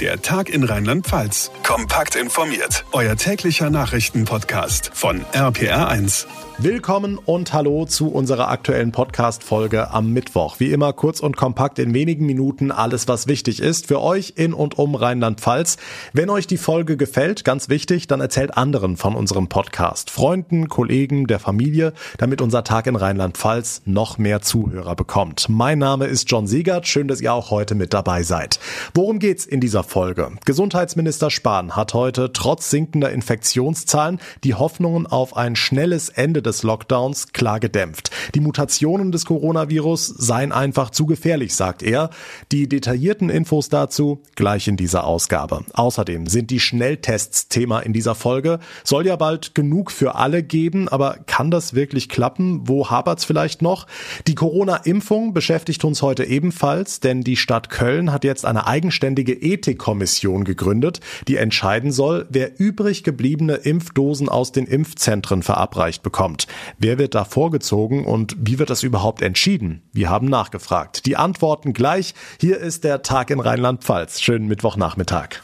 Der Tag in Rheinland-Pfalz. Kompakt informiert. Euer täglicher Nachrichtenpodcast von RPR1. Willkommen und hallo zu unserer aktuellen Podcast-Folge am Mittwoch. Wie immer kurz und kompakt in wenigen Minuten alles, was wichtig ist für euch in und um Rheinland-Pfalz. Wenn euch die Folge gefällt, ganz wichtig, dann erzählt anderen von unserem Podcast. Freunden, Kollegen, der Familie, damit unser Tag in Rheinland-Pfalz noch mehr Zuhörer bekommt. Mein Name ist John Siegert. Schön, dass ihr auch heute mit dabei seid. Worum geht's in dieser Folge? Gesundheitsminister Spahn hat heute trotz sinkender Infektionszahlen die Hoffnungen auf ein schnelles Ende des Lockdowns klar gedämpft. Die Mutationen des Coronavirus seien einfach zu gefährlich, sagt er. Die detaillierten Infos dazu gleich in dieser Ausgabe. Außerdem sind die Schnelltests Thema in dieser Folge. Soll ja bald genug für alle geben, aber kann das wirklich klappen? Wo hapert's vielleicht noch? Die Corona-Impfung beschäftigt uns heute ebenfalls, denn die Stadt Köln hat jetzt eine eigenständige Ethikkommission gegründet, die entscheiden soll, wer übrig gebliebene Impfdosen aus den Impfzentren verabreicht bekommt kommt. Wer wird da vorgezogen und wie wird das überhaupt entschieden? Wir haben nachgefragt. Die Antworten gleich. Hier ist der Tag in Rheinland-Pfalz. Schönen Mittwochnachmittag.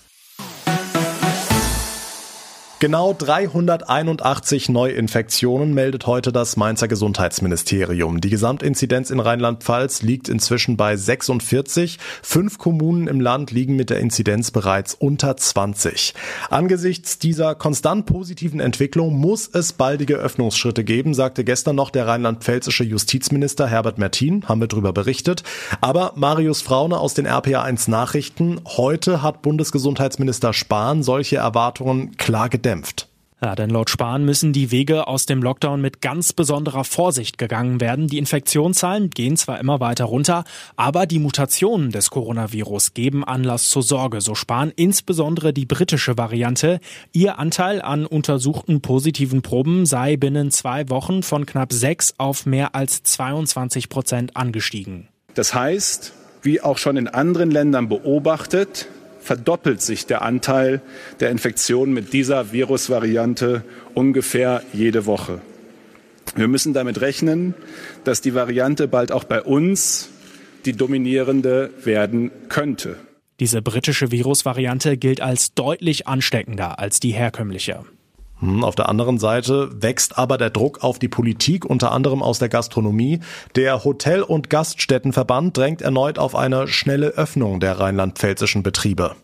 Genau 381 Neuinfektionen meldet heute das Mainzer Gesundheitsministerium. Die Gesamtinzidenz in Rheinland-Pfalz liegt inzwischen bei 46. Fünf Kommunen im Land liegen mit der Inzidenz bereits unter 20. Angesichts dieser konstant positiven Entwicklung muss es baldige Öffnungsschritte geben, sagte gestern noch der rheinland-pfälzische Justizminister Herbert Mertin, haben wir darüber berichtet. Aber Marius Fraune aus den RPA1 Nachrichten, heute hat Bundesgesundheitsminister Spahn solche Erwartungen klar gedämpft gedämpft. Ja, denn laut Spahn müssen die Wege aus dem Lockdown mit ganz besonderer Vorsicht gegangen werden. Die Infektionszahlen gehen zwar immer weiter runter, aber die Mutationen des Coronavirus geben Anlass zur Sorge, so Spahn insbesondere die britische Variante. Ihr Anteil an untersuchten positiven Proben sei binnen zwei Wochen von knapp sechs auf mehr als 22 Prozent angestiegen. Das heißt, wie auch schon in anderen Ländern beobachtet, verdoppelt sich der Anteil der Infektionen mit dieser Virusvariante ungefähr jede Woche. Wir müssen damit rechnen, dass die Variante bald auch bei uns die dominierende werden könnte. Diese britische Virusvariante gilt als deutlich ansteckender als die herkömmliche. Hm, auf der anderen Seite wächst aber der Druck auf die Politik, unter anderem aus der Gastronomie. Der Hotel- und Gaststättenverband drängt erneut auf eine schnelle Öffnung der rheinland-pfälzischen Betriebe.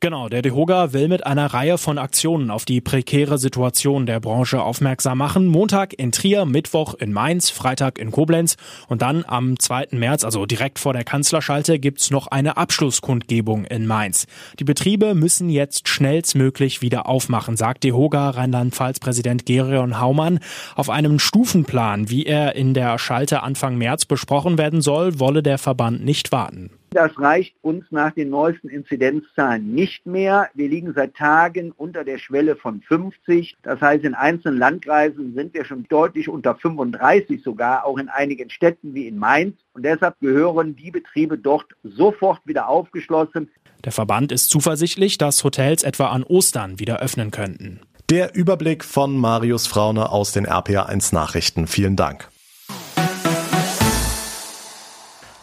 Genau, der DeHoga will mit einer Reihe von Aktionen auf die prekäre Situation der Branche aufmerksam machen. Montag in Trier, Mittwoch in Mainz, Freitag in Koblenz und dann am 2. März, also direkt vor der Kanzlerschalte, gibt's noch eine Abschlusskundgebung in Mainz. Die Betriebe müssen jetzt schnellstmöglich wieder aufmachen, sagt DeHoga Rheinland-Pfalz-Präsident Gerion Haumann. Auf einem Stufenplan, wie er in der Schalte Anfang März besprochen werden soll, wolle der Verband nicht warten. Das reicht uns nach den neuesten Inzidenzzahlen nicht mehr. Wir liegen seit Tagen unter der Schwelle von 50. Das heißt, in einzelnen Landkreisen sind wir schon deutlich unter 35 sogar, auch in einigen Städten wie in Mainz. Und deshalb gehören die Betriebe dort sofort wieder aufgeschlossen. Der Verband ist zuversichtlich, dass Hotels etwa an Ostern wieder öffnen könnten. Der Überblick von Marius Fraune aus den RPA1 Nachrichten. Vielen Dank.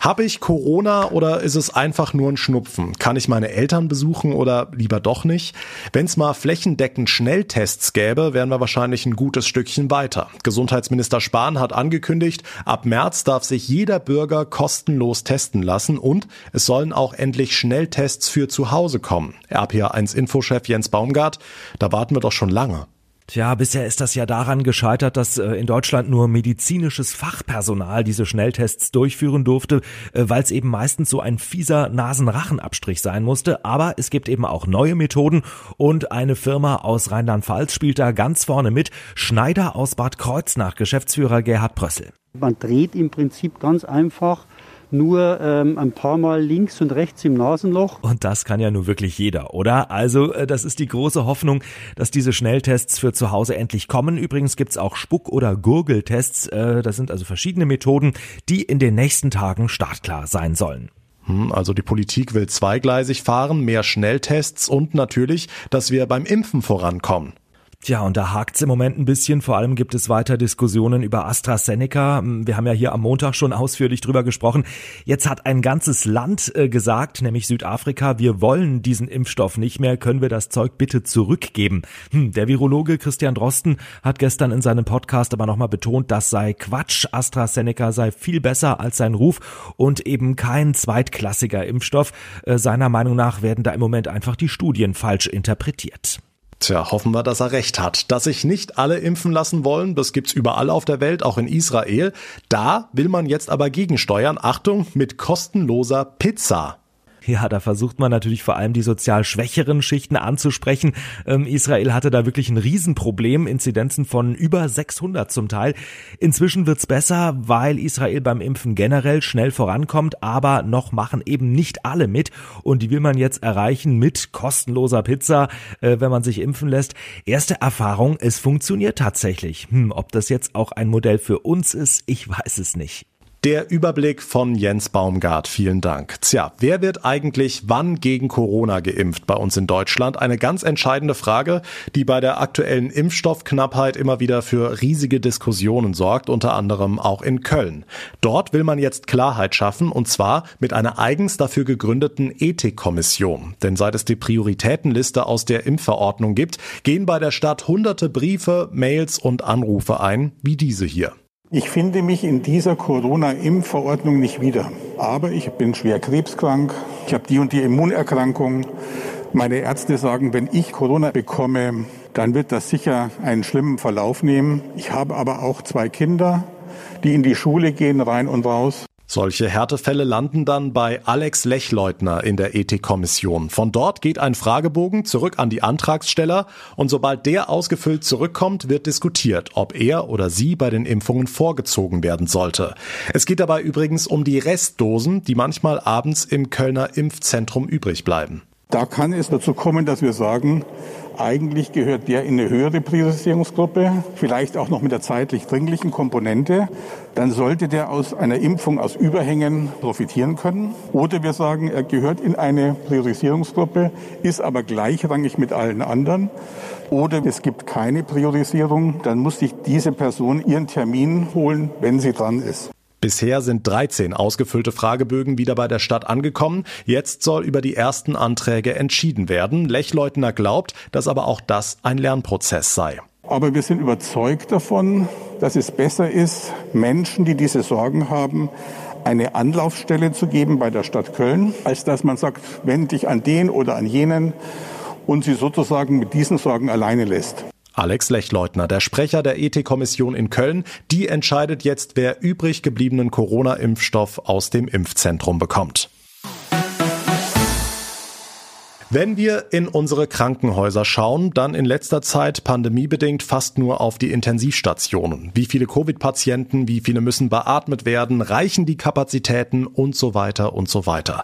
Habe ich Corona oder ist es einfach nur ein Schnupfen? Kann ich meine Eltern besuchen oder lieber doch nicht? Wenn es mal flächendeckend Schnelltests gäbe, wären wir wahrscheinlich ein gutes Stückchen weiter. Gesundheitsminister Spahn hat angekündigt, ab März darf sich jeder Bürger kostenlos testen lassen und es sollen auch endlich Schnelltests für zu Hause kommen. RPA1 Infochef Jens Baumgart, da warten wir doch schon lange. Tja, bisher ist das ja daran gescheitert, dass äh, in Deutschland nur medizinisches Fachpersonal diese Schnelltests durchführen durfte, äh, weil es eben meistens so ein fieser Nasenrachenabstrich sein musste. Aber es gibt eben auch neue Methoden und eine Firma aus Rheinland-Pfalz spielt da ganz vorne mit. Schneider aus Bad Kreuznach, Geschäftsführer Gerhard Prössel. Man dreht im Prinzip ganz einfach nur ähm, ein paar Mal links und rechts im Nasenloch. Und das kann ja nur wirklich jeder, oder? Also äh, das ist die große Hoffnung, dass diese Schnelltests für zu Hause endlich kommen. Übrigens gibt's auch Spuck- oder Gurgeltests. Äh, das sind also verschiedene Methoden, die in den nächsten Tagen startklar sein sollen. Hm, also die Politik will zweigleisig fahren, mehr Schnelltests und natürlich, dass wir beim Impfen vorankommen. Tja, und da hakt's im Moment ein bisschen. Vor allem gibt es weiter Diskussionen über AstraZeneca. Wir haben ja hier am Montag schon ausführlich drüber gesprochen. Jetzt hat ein ganzes Land äh, gesagt, nämlich Südafrika, wir wollen diesen Impfstoff nicht mehr. Können wir das Zeug bitte zurückgeben? Hm, der Virologe Christian Drosten hat gestern in seinem Podcast aber nochmal betont, das sei Quatsch. AstraZeneca sei viel besser als sein Ruf und eben kein zweitklassiger Impfstoff. Äh, seiner Meinung nach werden da im Moment einfach die Studien falsch interpretiert. Tja, hoffen wir, dass er recht hat. Dass sich nicht alle impfen lassen wollen, das gibt's überall auf der Welt, auch in Israel. Da will man jetzt aber gegensteuern. Achtung, mit kostenloser Pizza. Ja, da versucht man natürlich vor allem die sozial schwächeren Schichten anzusprechen. Ähm, Israel hatte da wirklich ein Riesenproblem, Inzidenzen von über 600 zum Teil. Inzwischen wird's besser, weil Israel beim Impfen generell schnell vorankommt, aber noch machen eben nicht alle mit und die will man jetzt erreichen mit kostenloser Pizza, äh, wenn man sich impfen lässt. Erste Erfahrung, es funktioniert tatsächlich. Hm, ob das jetzt auch ein Modell für uns ist, ich weiß es nicht. Der Überblick von Jens Baumgart. Vielen Dank. Tja, wer wird eigentlich wann gegen Corona geimpft bei uns in Deutschland? Eine ganz entscheidende Frage, die bei der aktuellen Impfstoffknappheit immer wieder für riesige Diskussionen sorgt, unter anderem auch in Köln. Dort will man jetzt Klarheit schaffen und zwar mit einer eigens dafür gegründeten Ethikkommission. Denn seit es die Prioritätenliste aus der Impfverordnung gibt, gehen bei der Stadt hunderte Briefe, Mails und Anrufe ein, wie diese hier. Ich finde mich in dieser Corona-Impfverordnung nicht wieder. Aber ich bin schwer krebskrank, ich habe die und die Immunerkrankung. Meine Ärzte sagen, wenn ich Corona bekomme, dann wird das sicher einen schlimmen Verlauf nehmen. Ich habe aber auch zwei Kinder, die in die Schule gehen, rein und raus. Solche Härtefälle landen dann bei Alex Lechleutner in der Ethikkommission. Von dort geht ein Fragebogen zurück an die Antragsteller und sobald der ausgefüllt zurückkommt, wird diskutiert, ob er oder sie bei den Impfungen vorgezogen werden sollte. Es geht dabei übrigens um die Restdosen, die manchmal abends im Kölner Impfzentrum übrig bleiben. Da kann es dazu kommen, dass wir sagen, eigentlich gehört der in eine höhere Priorisierungsgruppe, vielleicht auch noch mit der zeitlich dringlichen Komponente. Dann sollte der aus einer Impfung aus Überhängen profitieren können. Oder wir sagen, er gehört in eine Priorisierungsgruppe, ist aber gleichrangig mit allen anderen. Oder es gibt keine Priorisierung, dann muss sich diese Person ihren Termin holen, wenn sie dran ist. Bisher sind 13 ausgefüllte Fragebögen wieder bei der Stadt angekommen. Jetzt soll über die ersten Anträge entschieden werden. Lechleutner glaubt, dass aber auch das ein Lernprozess sei. Aber wir sind überzeugt davon, dass es besser ist, Menschen, die diese Sorgen haben, eine Anlaufstelle zu geben bei der Stadt Köln, als dass man sagt, wende dich an den oder an jenen und sie sozusagen mit diesen Sorgen alleine lässt. Alex Lechleutner, der Sprecher der Ethikkommission in Köln, die entscheidet jetzt, wer übrig gebliebenen Corona-Impfstoff aus dem Impfzentrum bekommt. Wenn wir in unsere Krankenhäuser schauen, dann in letzter Zeit pandemiebedingt fast nur auf die Intensivstationen. Wie viele Covid-Patienten, wie viele müssen beatmet werden, reichen die Kapazitäten und so weiter und so weiter.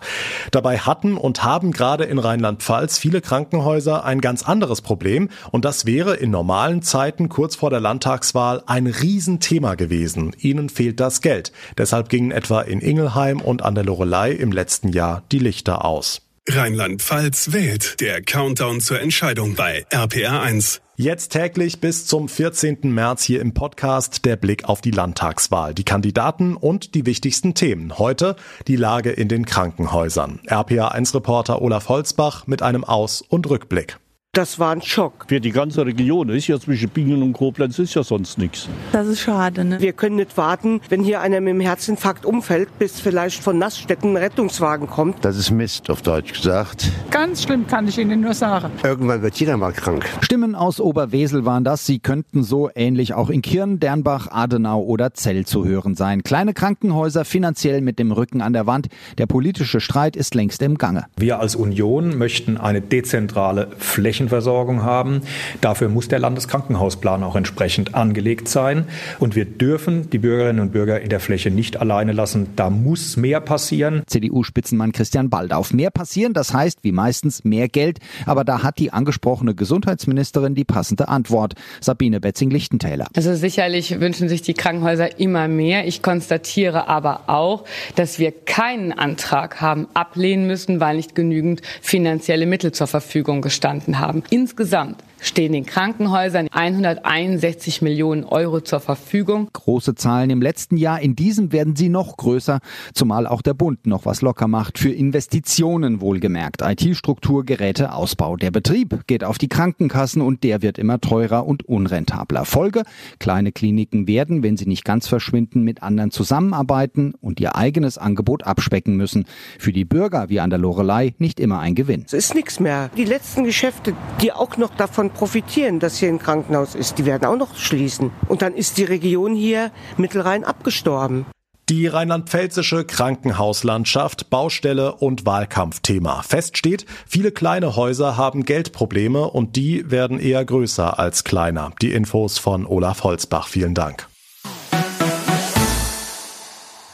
Dabei hatten und haben gerade in Rheinland-Pfalz viele Krankenhäuser ein ganz anderes Problem und das wäre in normalen Zeiten kurz vor der Landtagswahl ein Riesenthema gewesen. Ihnen fehlt das Geld. Deshalb gingen etwa in Ingelheim und an der Lorelei im letzten Jahr die Lichter aus. Rheinland-Pfalz wählt. Der Countdown zur Entscheidung bei RPR1. Jetzt täglich bis zum 14. März hier im Podcast der Blick auf die Landtagswahl, die Kandidaten und die wichtigsten Themen. Heute die Lage in den Krankenhäusern. RPA1-Reporter Olaf Holzbach mit einem Aus- und Rückblick. Das war ein Schock. Für die ganze Region ist ja zwischen Bingen und Koblenz ist ja sonst nichts. Das ist schade, ne? Wir können nicht warten, wenn hier einer mit dem Herzinfarkt umfällt, bis vielleicht von Nassstätten ein Rettungswagen kommt. Das ist Mist, auf Deutsch gesagt. Ganz schlimm kann ich Ihnen nur sagen. Irgendwann wird jeder mal krank. Stimmen aus Oberwesel waren das. Sie könnten so ähnlich auch in Kirn, Dernbach, Adenau oder Zell zu hören sein. Kleine Krankenhäuser finanziell mit dem Rücken an der Wand. Der politische Streit ist längst im Gange. Wir als Union möchten eine dezentrale Fläche Flächenversorgung haben. Dafür muss der Landeskrankenhausplan auch entsprechend angelegt sein. Und wir dürfen die Bürgerinnen und Bürger in der Fläche nicht alleine lassen. Da muss mehr passieren. CDU-Spitzenmann Christian Baldauf. Mehr passieren, das heißt wie meistens mehr Geld. Aber da hat die angesprochene Gesundheitsministerin die passende Antwort. Sabine Betzing-Lichtentäler. Also sicherlich wünschen sich die Krankenhäuser immer mehr. Ich konstatiere aber auch, dass wir keinen Antrag haben ablehnen müssen, weil nicht genügend finanzielle Mittel zur Verfügung gestanden haben haben. Insgesamt stehen den Krankenhäusern 161 Millionen Euro zur Verfügung. Große Zahlen im letzten Jahr, in diesem werden sie noch größer, zumal auch der Bund noch was locker macht für Investitionen wohlgemerkt. IT-Struktur, Geräte, Ausbau. Der Betrieb geht auf die Krankenkassen und der wird immer teurer und unrentabler. Folge, kleine Kliniken werden, wenn sie nicht ganz verschwinden, mit anderen zusammenarbeiten und ihr eigenes Angebot abspecken müssen. Für die Bürger wie an der Lorelei nicht immer ein Gewinn. Es ist nichts mehr. Die letzten Geschäfte, die auch noch davon profitieren, dass hier ein Krankenhaus ist. Die werden auch noch schließen. Und dann ist die Region hier Mittelrhein abgestorben. Die rheinland-pfälzische Krankenhauslandschaft, Baustelle und Wahlkampfthema. Fest steht, viele kleine Häuser haben Geldprobleme und die werden eher größer als kleiner. Die Infos von Olaf Holzbach. Vielen Dank.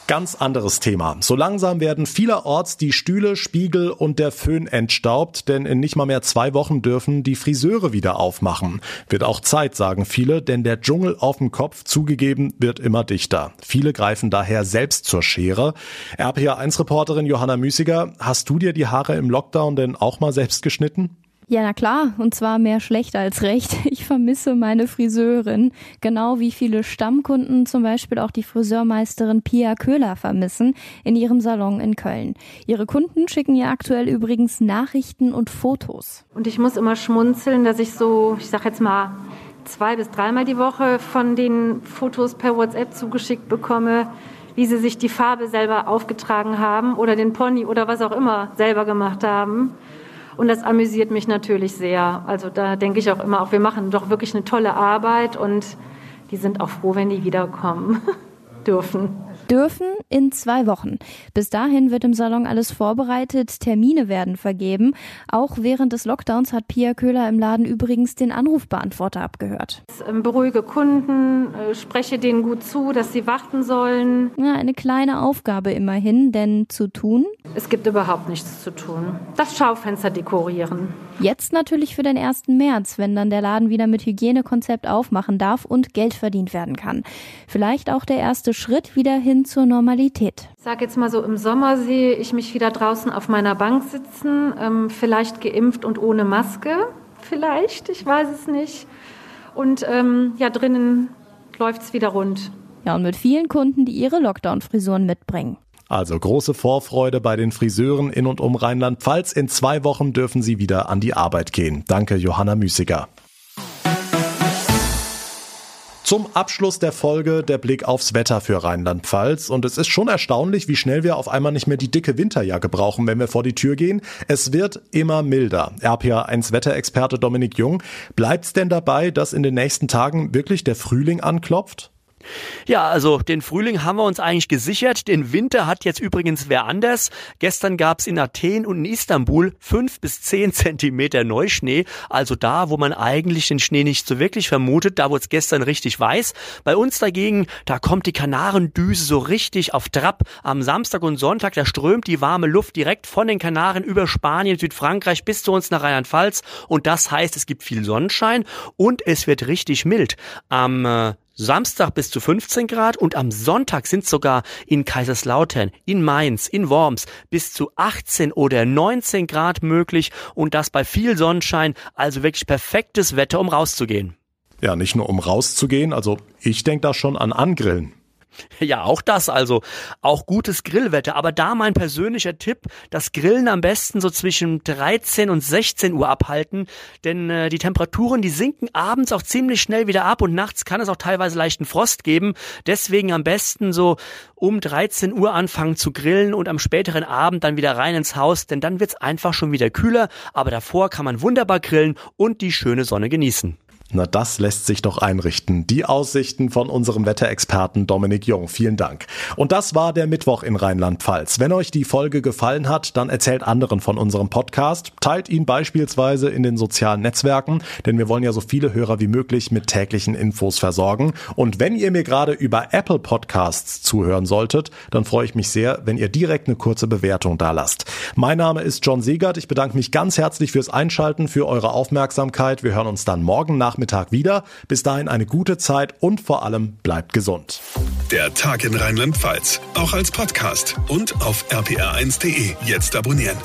Ganz anderes Thema. So langsam werden vielerorts die Stühle, Spiegel und der Föhn entstaubt, denn in nicht mal mehr zwei Wochen dürfen die Friseure wieder aufmachen. Wird auch Zeit, sagen viele, denn der Dschungel auf dem Kopf zugegeben wird immer dichter. Viele greifen daher selbst zur Schere. RPA1-Reporterin Johanna Müßiger, hast du dir die Haare im Lockdown denn auch mal selbst geschnitten? Ja, na klar, und zwar mehr schlecht als recht. Ich vermisse meine Friseurin, genau wie viele Stammkunden zum Beispiel auch die Friseurmeisterin Pia Köhler vermissen in ihrem Salon in Köln. Ihre Kunden schicken ihr aktuell übrigens Nachrichten und Fotos. Und ich muss immer schmunzeln, dass ich so, ich sag jetzt mal, zwei bis dreimal die Woche von den Fotos per WhatsApp zugeschickt bekomme, wie sie sich die Farbe selber aufgetragen haben oder den Pony oder was auch immer selber gemacht haben. Und das amüsiert mich natürlich sehr. Also da denke ich auch immer, auch wir machen doch wirklich eine tolle Arbeit und die sind auch froh, wenn die wiederkommen dürfen dürfen in zwei Wochen. Bis dahin wird im Salon alles vorbereitet, Termine werden vergeben. Auch während des Lockdowns hat Pia Köhler im Laden übrigens den Anrufbeantworter abgehört. Ähm, beruhige Kunden, äh, spreche denen gut zu, dass sie warten sollen. Ja, eine kleine Aufgabe immerhin, denn zu tun? Es gibt überhaupt nichts zu tun. Das Schaufenster dekorieren. Jetzt natürlich für den 1. März, wenn dann der Laden wieder mit Hygienekonzept aufmachen darf und Geld verdient werden kann. Vielleicht auch der erste Schritt wieder hin zur Normalität. Ich sage jetzt mal so, im Sommer sehe ich mich wieder draußen auf meiner Bank sitzen, ähm, vielleicht geimpft und ohne Maske, vielleicht, ich weiß es nicht. Und ähm, ja, drinnen läuft es wieder rund. Ja, und mit vielen Kunden, die ihre Lockdown-Frisuren mitbringen. Also große Vorfreude bei den Friseuren in und um Rheinland-Pfalz. In zwei Wochen dürfen sie wieder an die Arbeit gehen. Danke, Johanna Müßiger. Zum Abschluss der Folge der Blick aufs Wetter für Rheinland-Pfalz. Und es ist schon erstaunlich, wie schnell wir auf einmal nicht mehr die dicke Winterjacke brauchen, wenn wir vor die Tür gehen. Es wird immer milder. RPA1 Wetterexperte Dominik Jung. Bleibt's denn dabei, dass in den nächsten Tagen wirklich der Frühling anklopft? Ja, also den Frühling haben wir uns eigentlich gesichert. Den Winter hat jetzt übrigens wer anders. Gestern gab es in Athen und in Istanbul fünf bis zehn Zentimeter Neuschnee. Also da, wo man eigentlich den Schnee nicht so wirklich vermutet, da wurde es gestern richtig weiß. Bei uns dagegen, da kommt die Kanarendüse so richtig auf Trab. Am Samstag und Sonntag, da strömt die warme Luft direkt von den Kanaren über Spanien, Südfrankreich bis zu uns nach Rheinland-Pfalz. Und das heißt, es gibt viel Sonnenschein und es wird richtig mild. Am äh, Samstag bis zu 15 Grad und am Sonntag sind sogar in Kaiserslautern, in Mainz, in Worms bis zu 18 oder 19 Grad möglich und das bei viel Sonnenschein, also wirklich perfektes Wetter, um rauszugehen. Ja, nicht nur um rauszugehen, also ich denke da schon an Angrillen. Ja, auch das also. Auch gutes Grillwetter. Aber da mein persönlicher Tipp, das Grillen am besten so zwischen 13 und 16 Uhr abhalten. Denn äh, die Temperaturen, die sinken abends auch ziemlich schnell wieder ab und nachts kann es auch teilweise leichten Frost geben. Deswegen am besten so um 13 Uhr anfangen zu grillen und am späteren Abend dann wieder rein ins Haus, denn dann wird's einfach schon wieder kühler. Aber davor kann man wunderbar grillen und die schöne Sonne genießen. Na, das lässt sich doch einrichten. Die Aussichten von unserem Wetterexperten Dominik Jung. Vielen Dank. Und das war der Mittwoch in Rheinland-Pfalz. Wenn euch die Folge gefallen hat, dann erzählt anderen von unserem Podcast. Teilt ihn beispielsweise in den sozialen Netzwerken, denn wir wollen ja so viele Hörer wie möglich mit täglichen Infos versorgen. Und wenn ihr mir gerade über Apple Podcasts zuhören solltet, dann freue ich mich sehr, wenn ihr direkt eine kurze Bewertung da lasst. Mein Name ist John Segert. Ich bedanke mich ganz herzlich fürs Einschalten, für eure Aufmerksamkeit. Wir hören uns dann morgen nach Nachmittag wieder. Bis dahin eine gute Zeit und vor allem bleibt gesund. Der Tag in Rheinland-Pfalz, auch als Podcast und auf rpr1.de. Jetzt abonnieren.